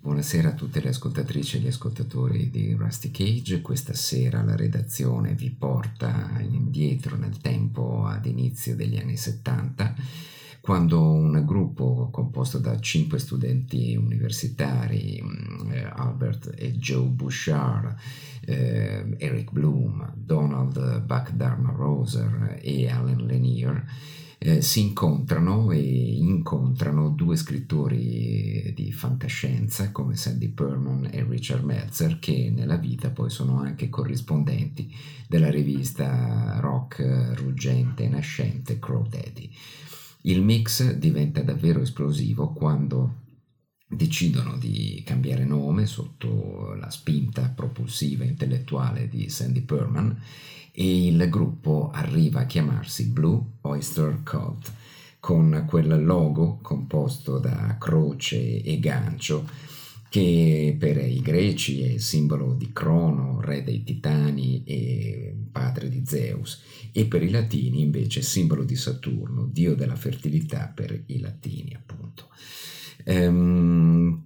Buonasera a tutte le ascoltatrici e gli ascoltatori di Rusty Cage. Questa sera la redazione vi porta indietro nel tempo ad inizio degli anni 70 quando un gruppo composto da cinque studenti universitari, mm, eh, Albert e Joe Bouchard, eh, Eric Bloom, Donald Buckdarn Roser e Alan Lanier, eh, si incontrano e incontrano due scrittori di fantascienza come Sandy Perman e Richard Meltzer che nella vita poi sono anche corrispondenti della rivista rock ruggente e nascente Crow Daddy. Il mix diventa davvero esplosivo quando decidono di cambiare nome sotto la spinta propulsiva intellettuale di Sandy Perman e il gruppo arriva a chiamarsi Blue Oyster Cult con quel logo composto da croce e gancio che per i greci è simbolo di Crono, re dei titani e padre di Zeus, e per i latini invece simbolo di Saturno, dio della fertilità per i latini appunto. Ehm,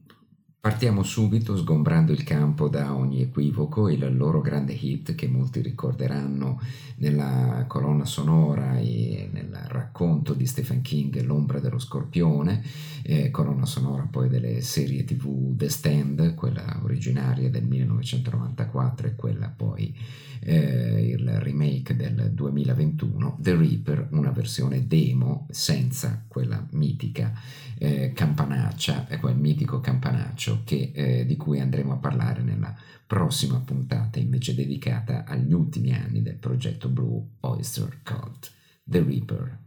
Partiamo subito sgombrando il campo da ogni equivoco, il loro grande hit che molti ricorderanno nella colonna sonora e nel racconto di Stephen King L'ombra dello scorpione, eh, colonna sonora poi delle serie tv The Stand, quella originaria del 1994 e quella poi eh, il remake del 2021, The Reaper, una versione demo senza quella mitica eh, campanaccia, quel mitico campanaccio che, eh, di cui andremo a parlare nella prossima puntata invece dedicata agli ultimi anni del progetto Blue Oyster Cult, The Reaper.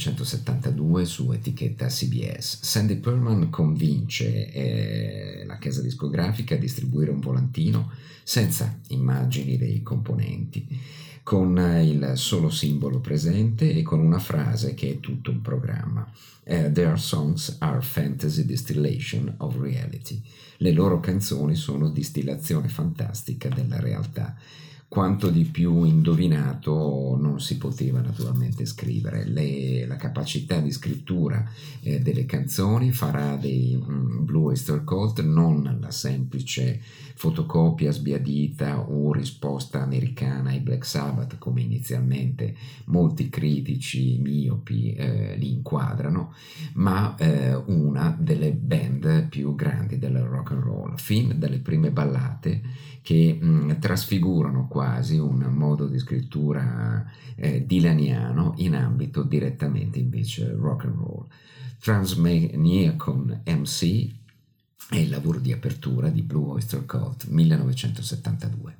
1972 su etichetta CBS. Sandy Perlman convince eh, la casa discografica a distribuire un volantino senza immagini dei componenti, con il solo simbolo presente e con una frase che è tutto un programma. Eh, Their songs are fantasy distillation of reality. Le loro canzoni sono distillazione fantastica della realtà quanto di più indovinato non si poteva naturalmente scrivere. Le, la capacità di scrittura eh, delle canzoni farà dei mm, Blue Oyster Cult non la semplice fotocopia sbiadita o risposta americana ai Black Sabbath come inizialmente molti critici miopi eh, li inquadrano, ma eh, una delle band più grandi del rock and roll, fin dalle prime ballate che mh, trasfigurano quasi un modo di scrittura eh, dilaniano in ambito direttamente invece rock and roll. Transmania con MC è il lavoro di apertura di Blue Oyster Cult 1972.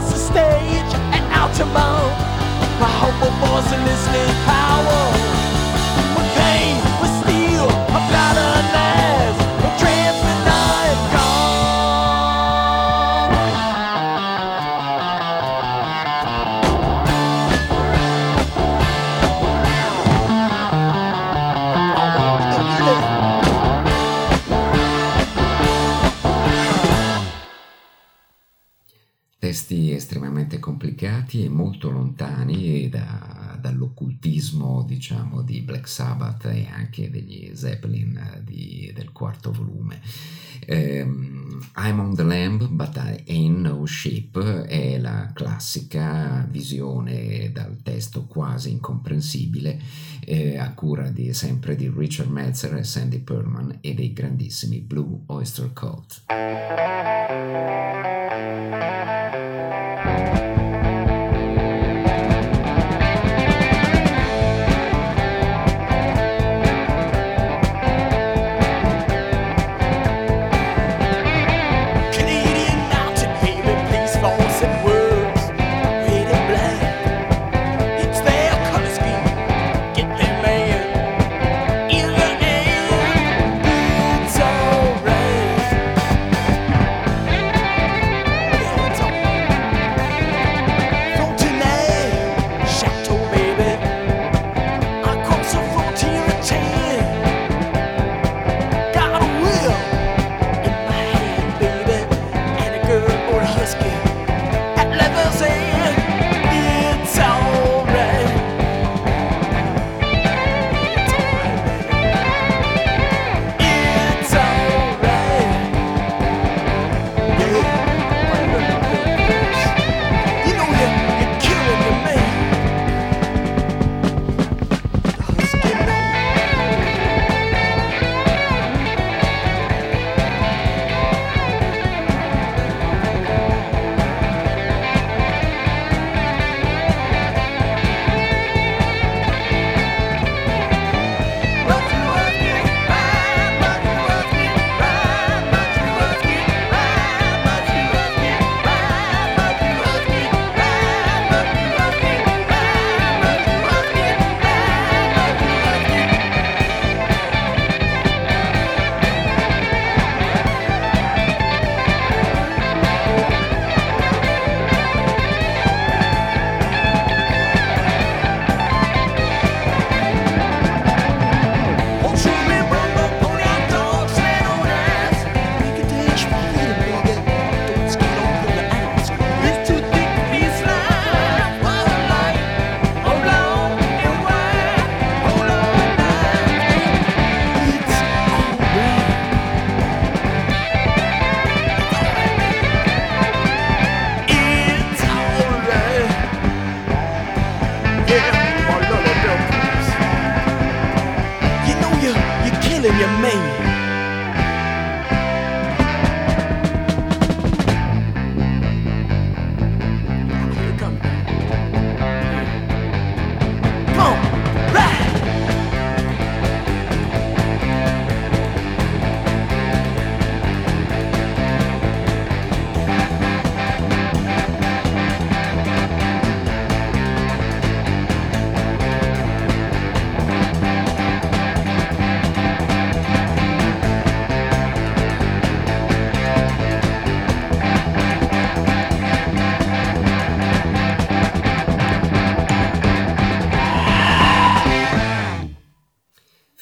across the stage and out to moan. My humble voice and listening complicati e molto lontani da- dall'occultismo, diciamo, di Black Sabbath e anche degli Zeppelin eh, di- del quarto volume. Ehm, I'm on the lamb, but I ain't no sheep è la classica visione dal testo quasi incomprensibile eh, a cura di, sempre di Richard Metzer e Sandy Perlman e dei grandissimi Blue Oyster Cult.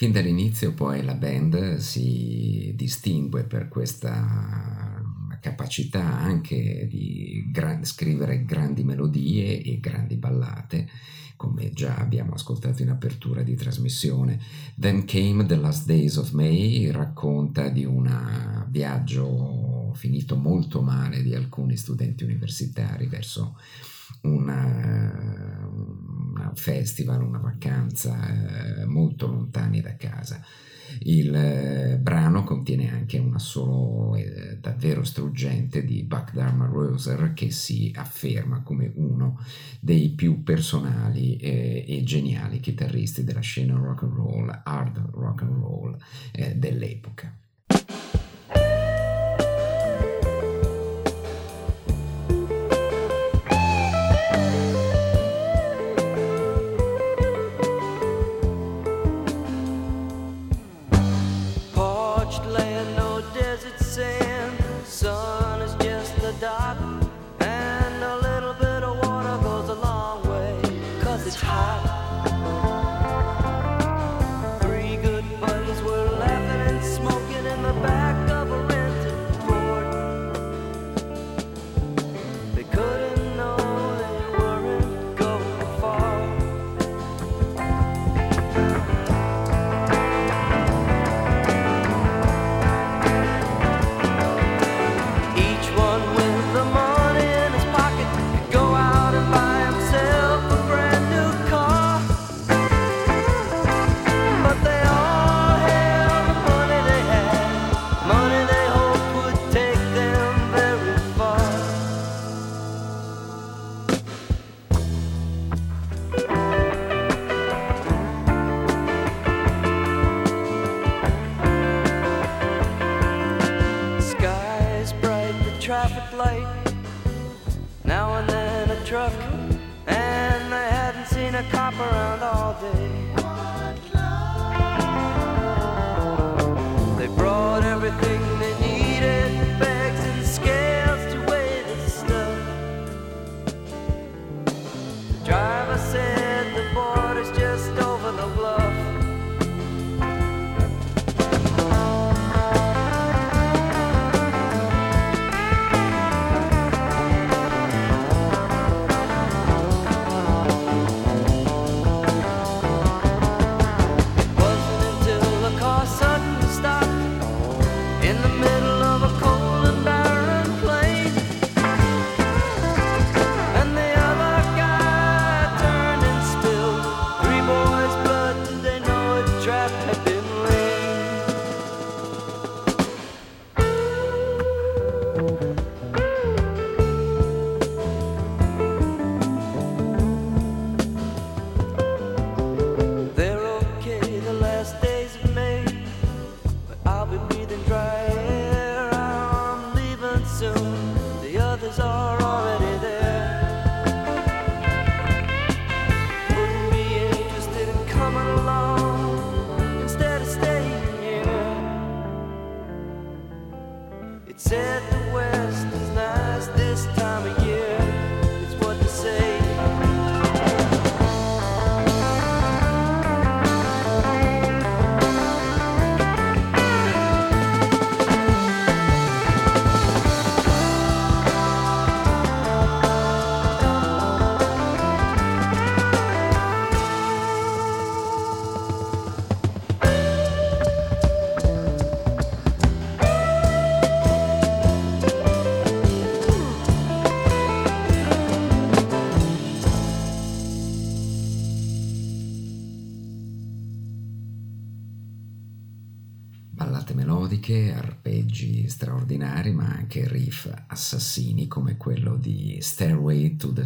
Fin dall'inizio poi la band si distingue per questa capacità anche di gra- scrivere grandi melodie e grandi ballate, come già abbiamo ascoltato in apertura di trasmissione. Then Came the Last Days of May racconta di un viaggio finito molto male di alcuni studenti universitari verso una, festival, una vacanza eh, molto lontani da casa. Il eh, brano contiene anche un assolo eh, davvero struggente di Buck Dharma Roser che si afferma come uno dei più personali e geniali chitarristi della scena rock and roll, hard rock and roll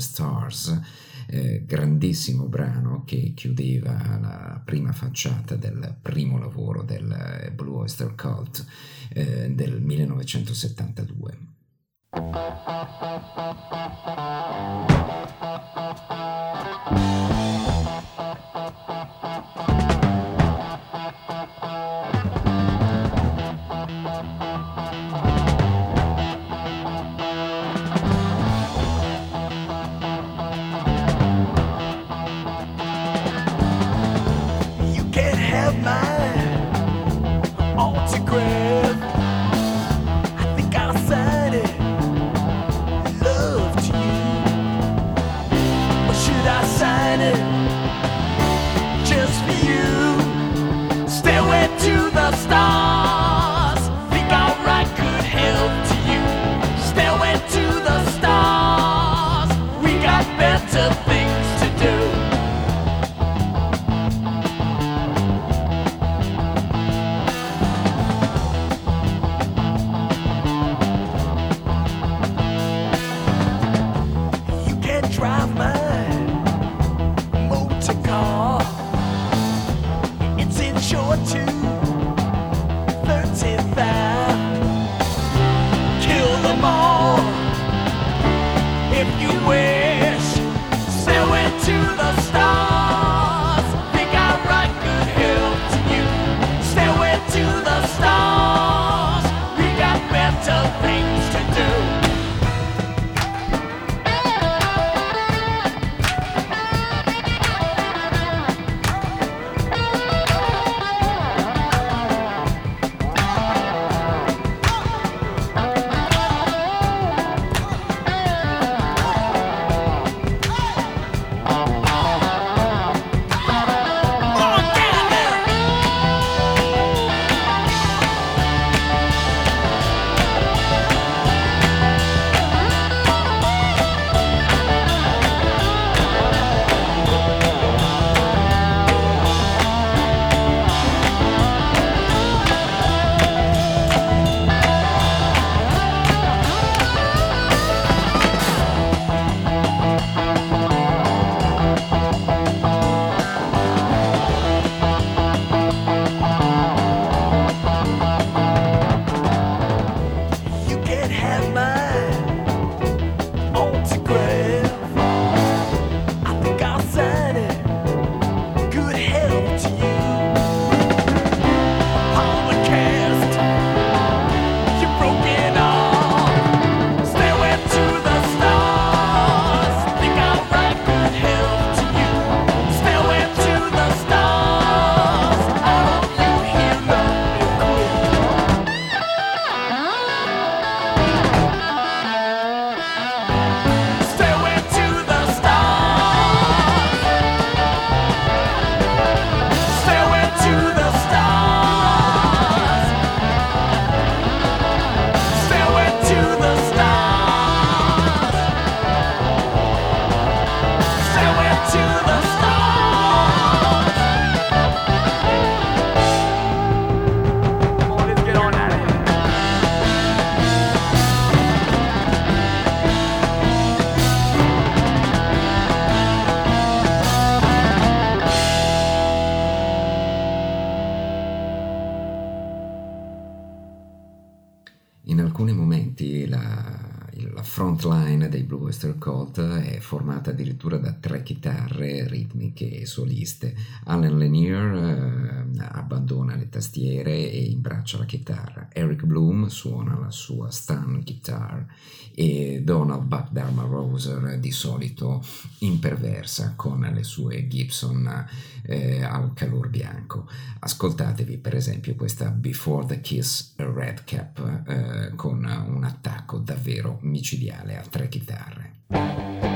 Stars, eh, grandissimo brano che chiudeva la prima facciata del primo lavoro del eh, Blue Oyster Cult eh, del 1972. soliste. Alan Lanier eh, abbandona le tastiere e imbraccia la chitarra. Eric Bloom suona la sua stun guitar e Donald Buck Dharma Roser di solito imperversa con le sue Gibson eh, al calor bianco. Ascoltatevi per esempio questa Before the Kiss Red Cap eh, con un attacco davvero micidiale a tre chitarre.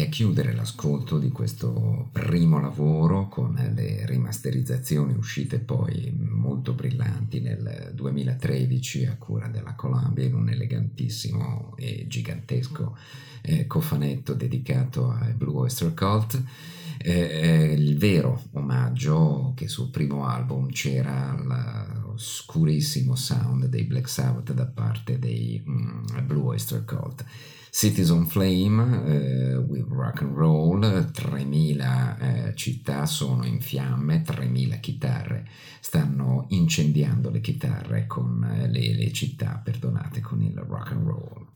Eh, dell'epoca. ascolto di questo primo lavoro con le rimasterizzazioni uscite poi molto brillanti nel 2013 a cura della Columbia in un elegantissimo e gigantesco eh, cofanetto dedicato ai Blue Oyster Cult. Eh, il vero omaggio che sul primo album c'era l'oscurissimo sound dei Black Sabbath da parte dei mm, Blue Oyster Cult. Cities on Flame eh, with Rock and Roll, 3000 eh, città sono in fiamme, 3000 chitarre stanno incendiando le chitarre con eh, le, le città, perdonate, con il rock and roll.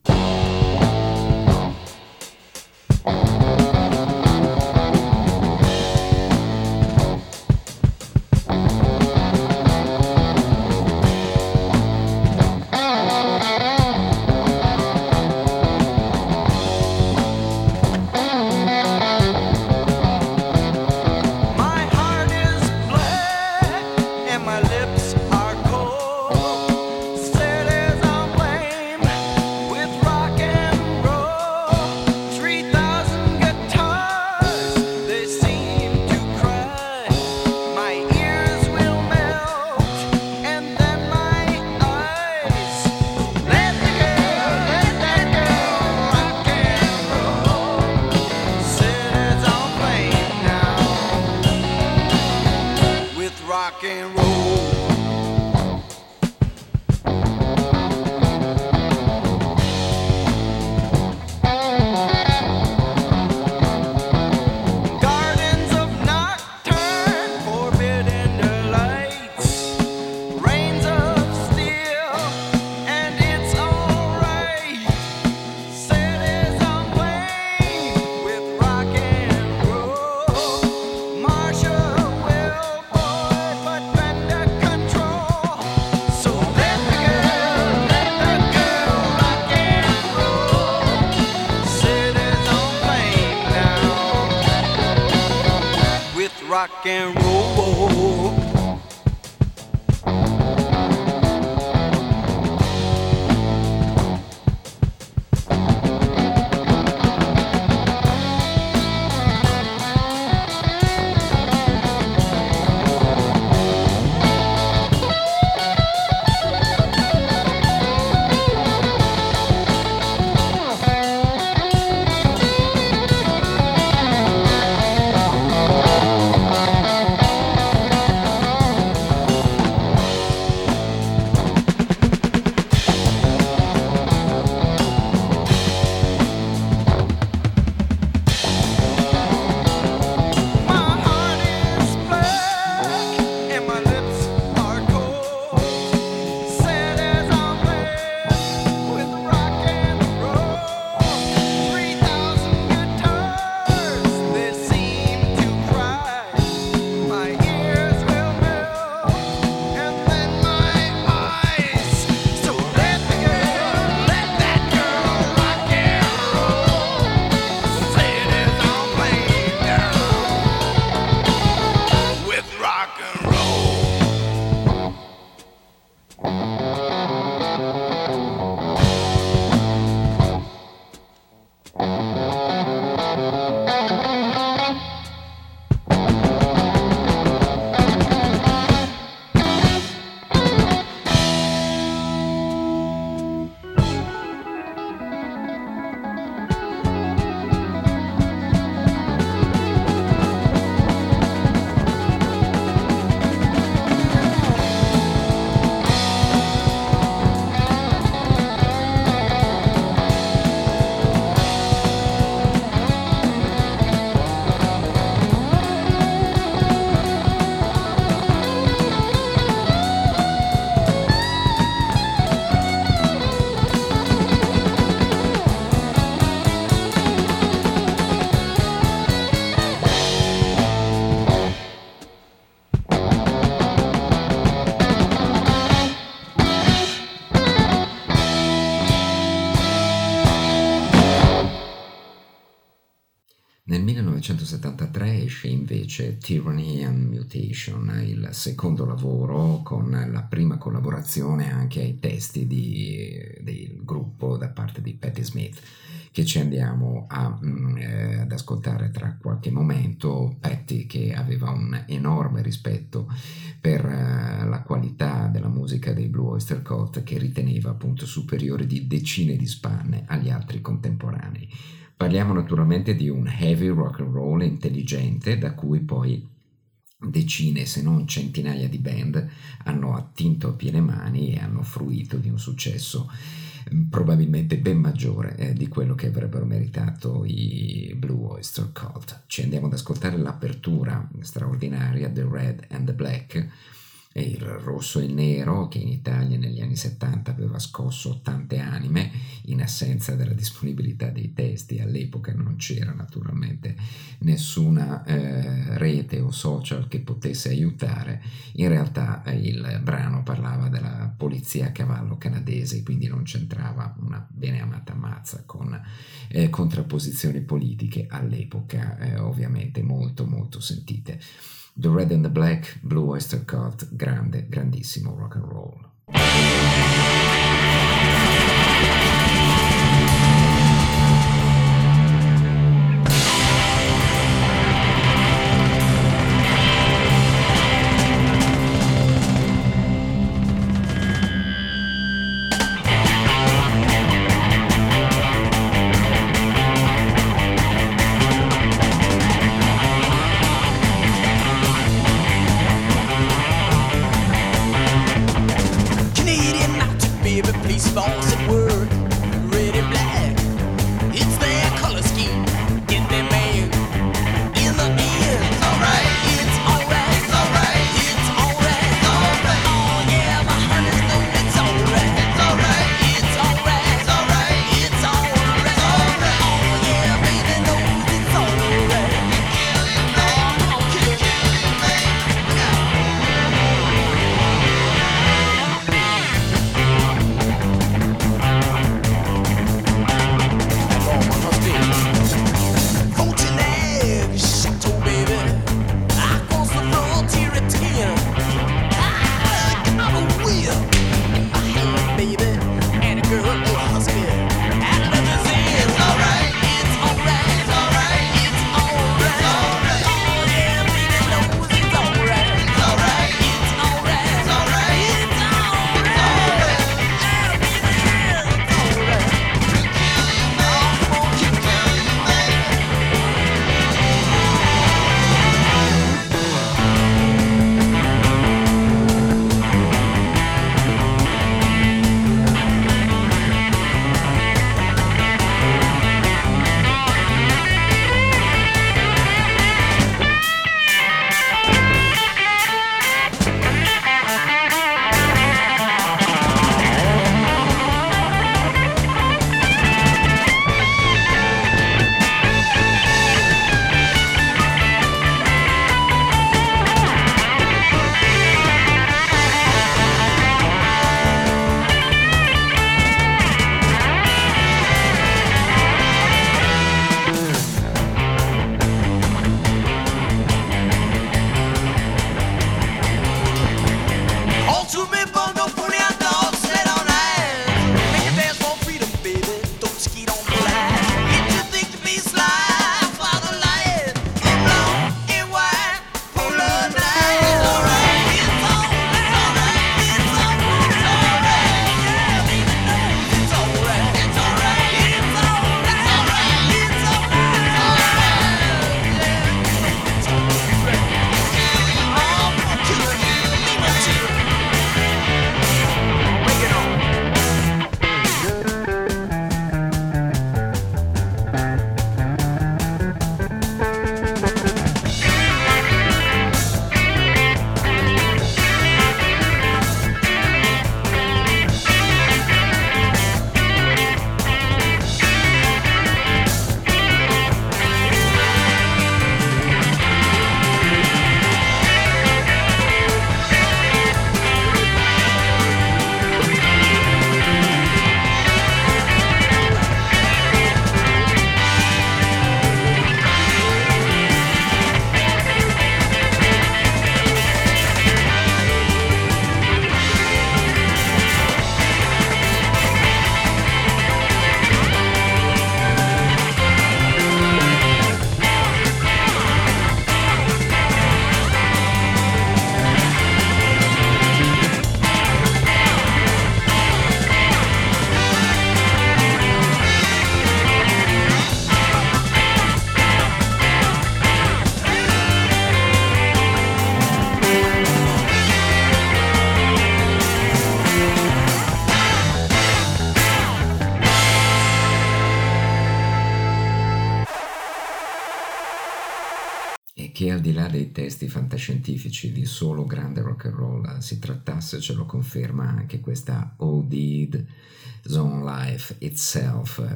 Invece Tyranny and Mutation, il secondo lavoro con la prima collaborazione anche ai testi di- del gruppo da parte di Patti Smith. che ci andiamo a, mm, eh, ad ascoltare tra qualche momento. Patty che aveva un enorme rispetto per eh, la qualità della musica dei Blue Oyster Cult che riteneva appunto superiore di decine di spanne agli altri contemporanei. Parliamo naturalmente di un heavy rock and roll intelligente da cui poi decine se non centinaia di band hanno attinto a piene mani e hanno fruito di un successo mm, probabilmente ben maggiore eh, di quello che avrebbero meritato i Blue Oyster Cult. Ci andiamo ad ascoltare l'apertura straordinaria The Red and the Black e il rosso e nero che in Italia negli anni 70 aveva scosso tante anime in assenza della disponibilità dei testi. All'epoca non c'era naturalmente nessuna eh, rete o social che potesse aiutare. In realtà eh, il brano parlava della polizia a cavallo canadese quindi non c'entrava una bene amata mazza con eh, contrapposizioni politiche all'epoca eh, ovviamente molto molto sentite The Red and the Black, Blue Oyster Cult, grande, grandissimo rock and roll.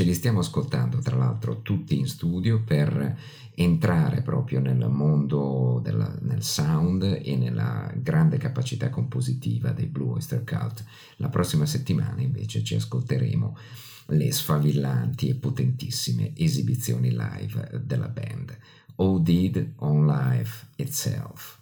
ce li stiamo ascoltando tra l'altro tutti in studio per entrare proprio nel mondo del nel sound e nella grande capacità compositiva dei Blue Oyster Cult. La prossima settimana invece ci ascolteremo le sfavillanti e potentissime esibizioni live della band. O Did on Life Itself.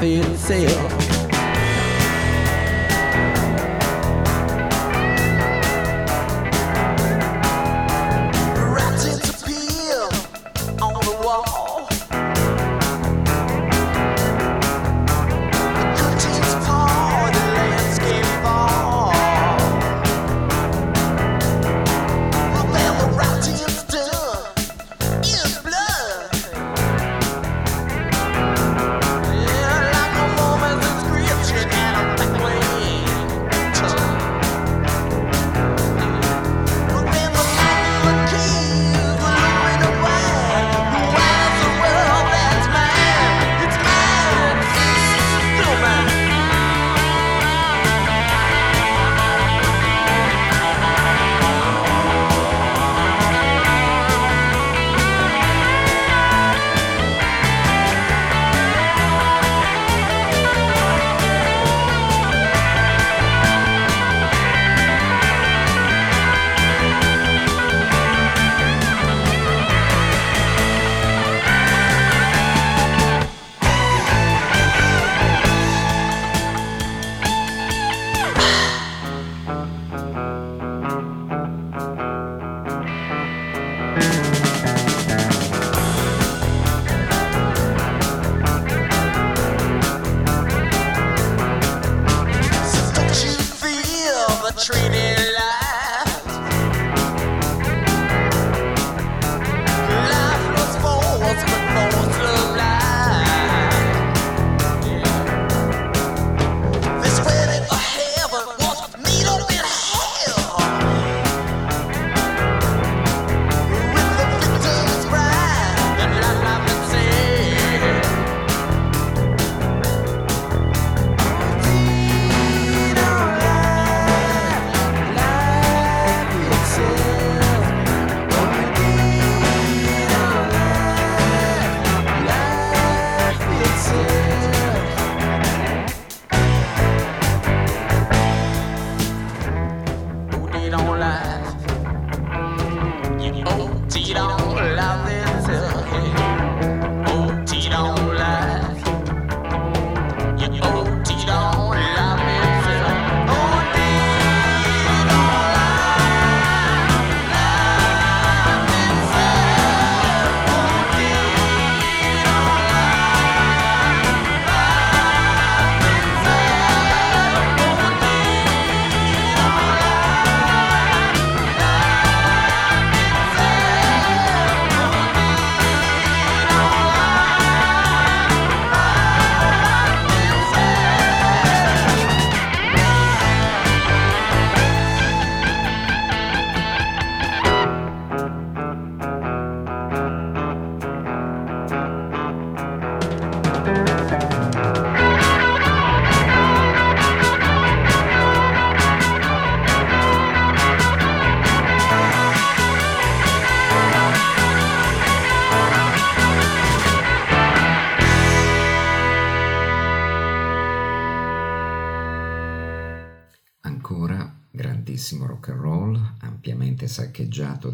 nothing sale.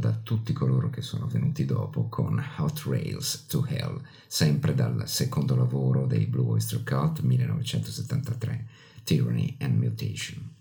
riguarda tutti coloro che sono venuti dopo con Hot Rails to Hell, sempre dal secondo lavoro dei Blue Oyster Cult 1973, Tyranny and Mutation.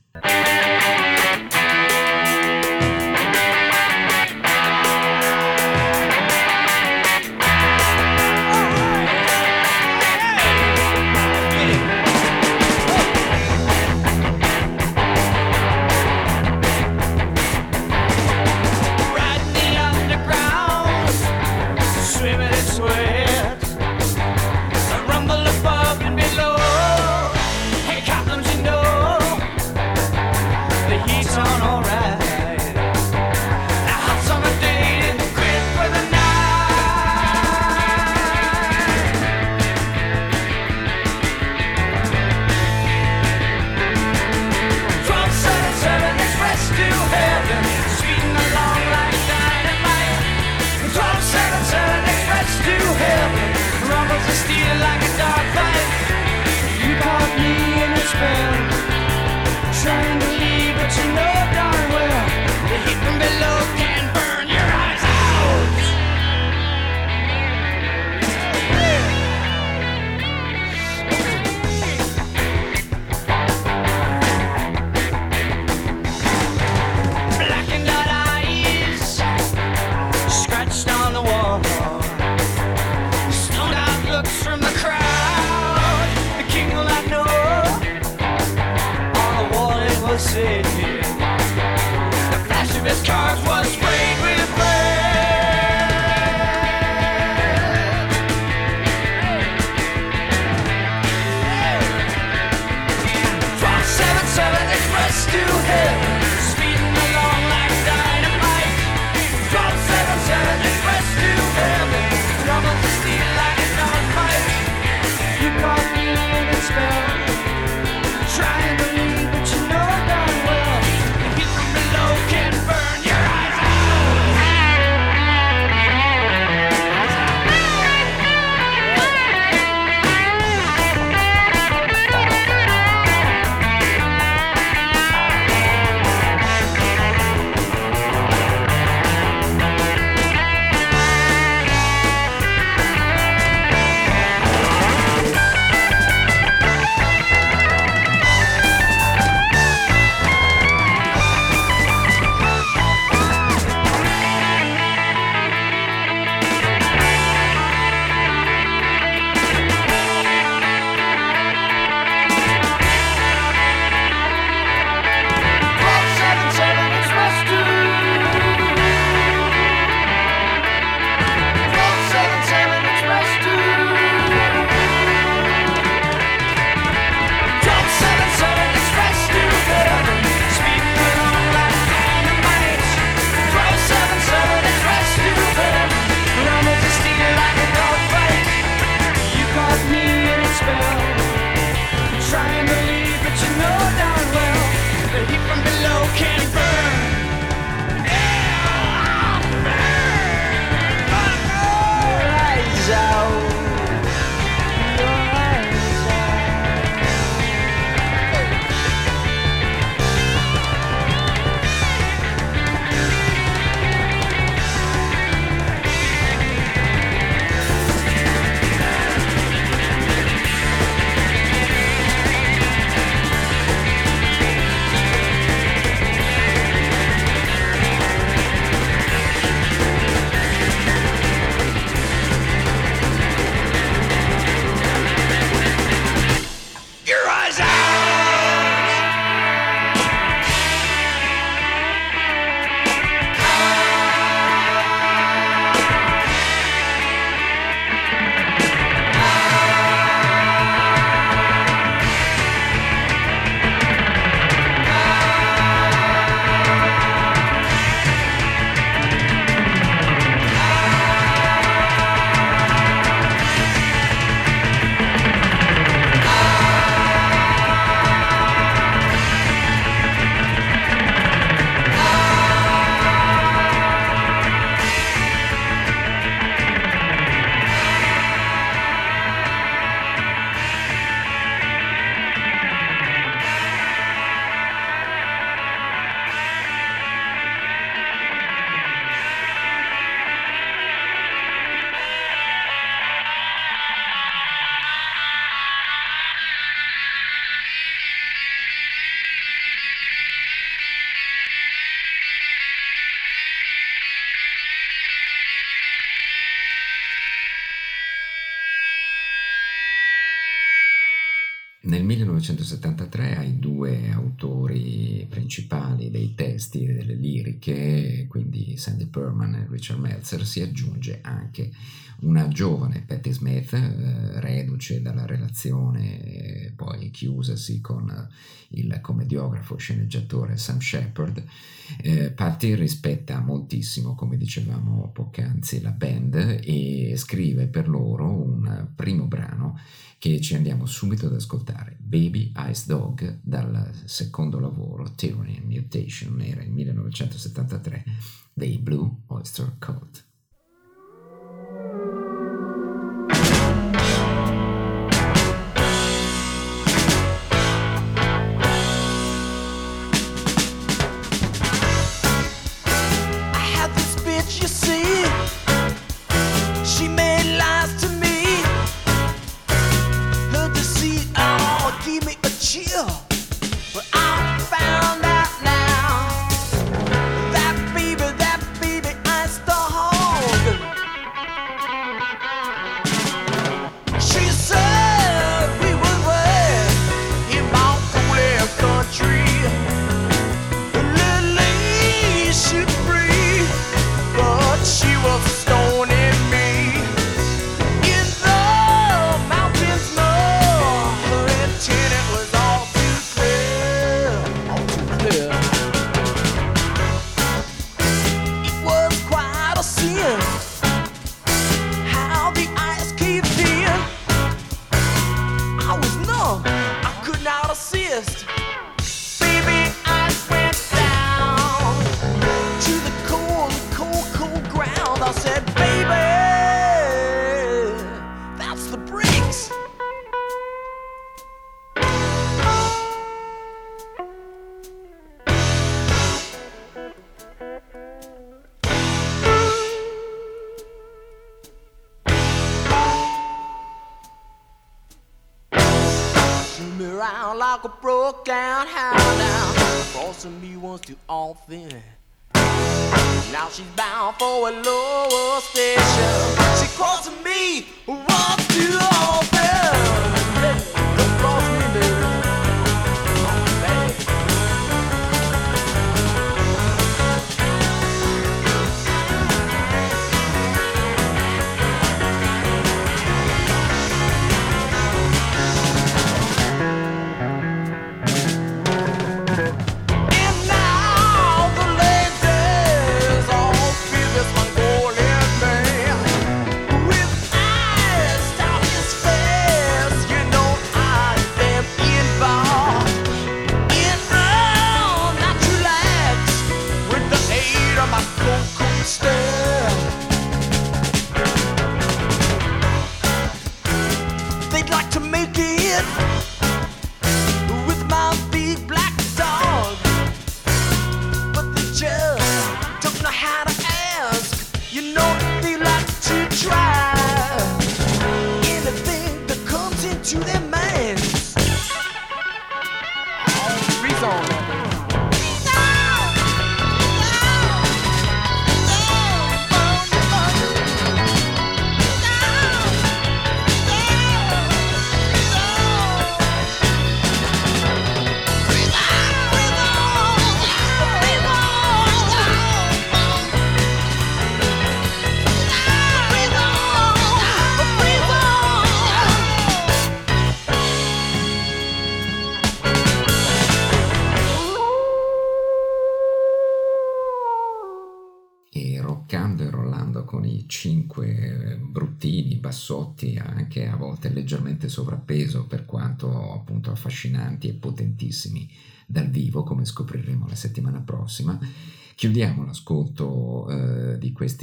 Perman e Richard Meltzer si aggiunge anche una giovane Patti Smith, eh, reduce dalla relazione eh, poi chiusasi con il commediografo sceneggiatore Sam Shepard. Eh, Patti rispetta moltissimo, come dicevamo poc'anzi, la band e scrive per loro un primo brano che ci andiamo subito ad ascoltare, Baby Ice Dog, dal secondo lavoro Tyranny and Mutation, era il 1973 the blue oyster cult.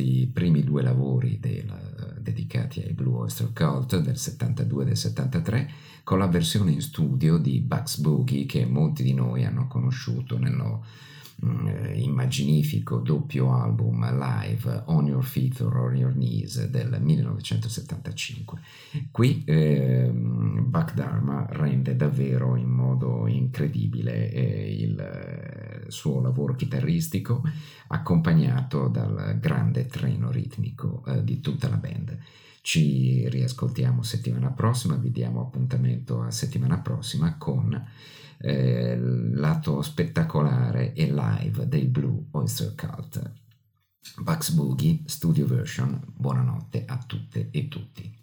questi primi due lavori del, dedicati ai Blue Oyster Cult del 72 e del 73 con la versione in studio di Bugs Boogie che molti di noi hanno conosciuto nello mm, eh, immaginifico doppio album live On Your Feet or On Your Knees del 1975. Qui eh, Buck Dharma rende davvero in modo incredibile eh, il suo lavoro chitarristico, accompagnato dal grande treno ritmico eh, di tutta la band. Ci riascoltiamo settimana prossima, vi diamo appuntamento a settimana prossima con eh, lato spettacolare e live dei Blue Oyster Cult. Bugs Boogie Studio Version, buonanotte a tutte e tutti.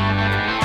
Thank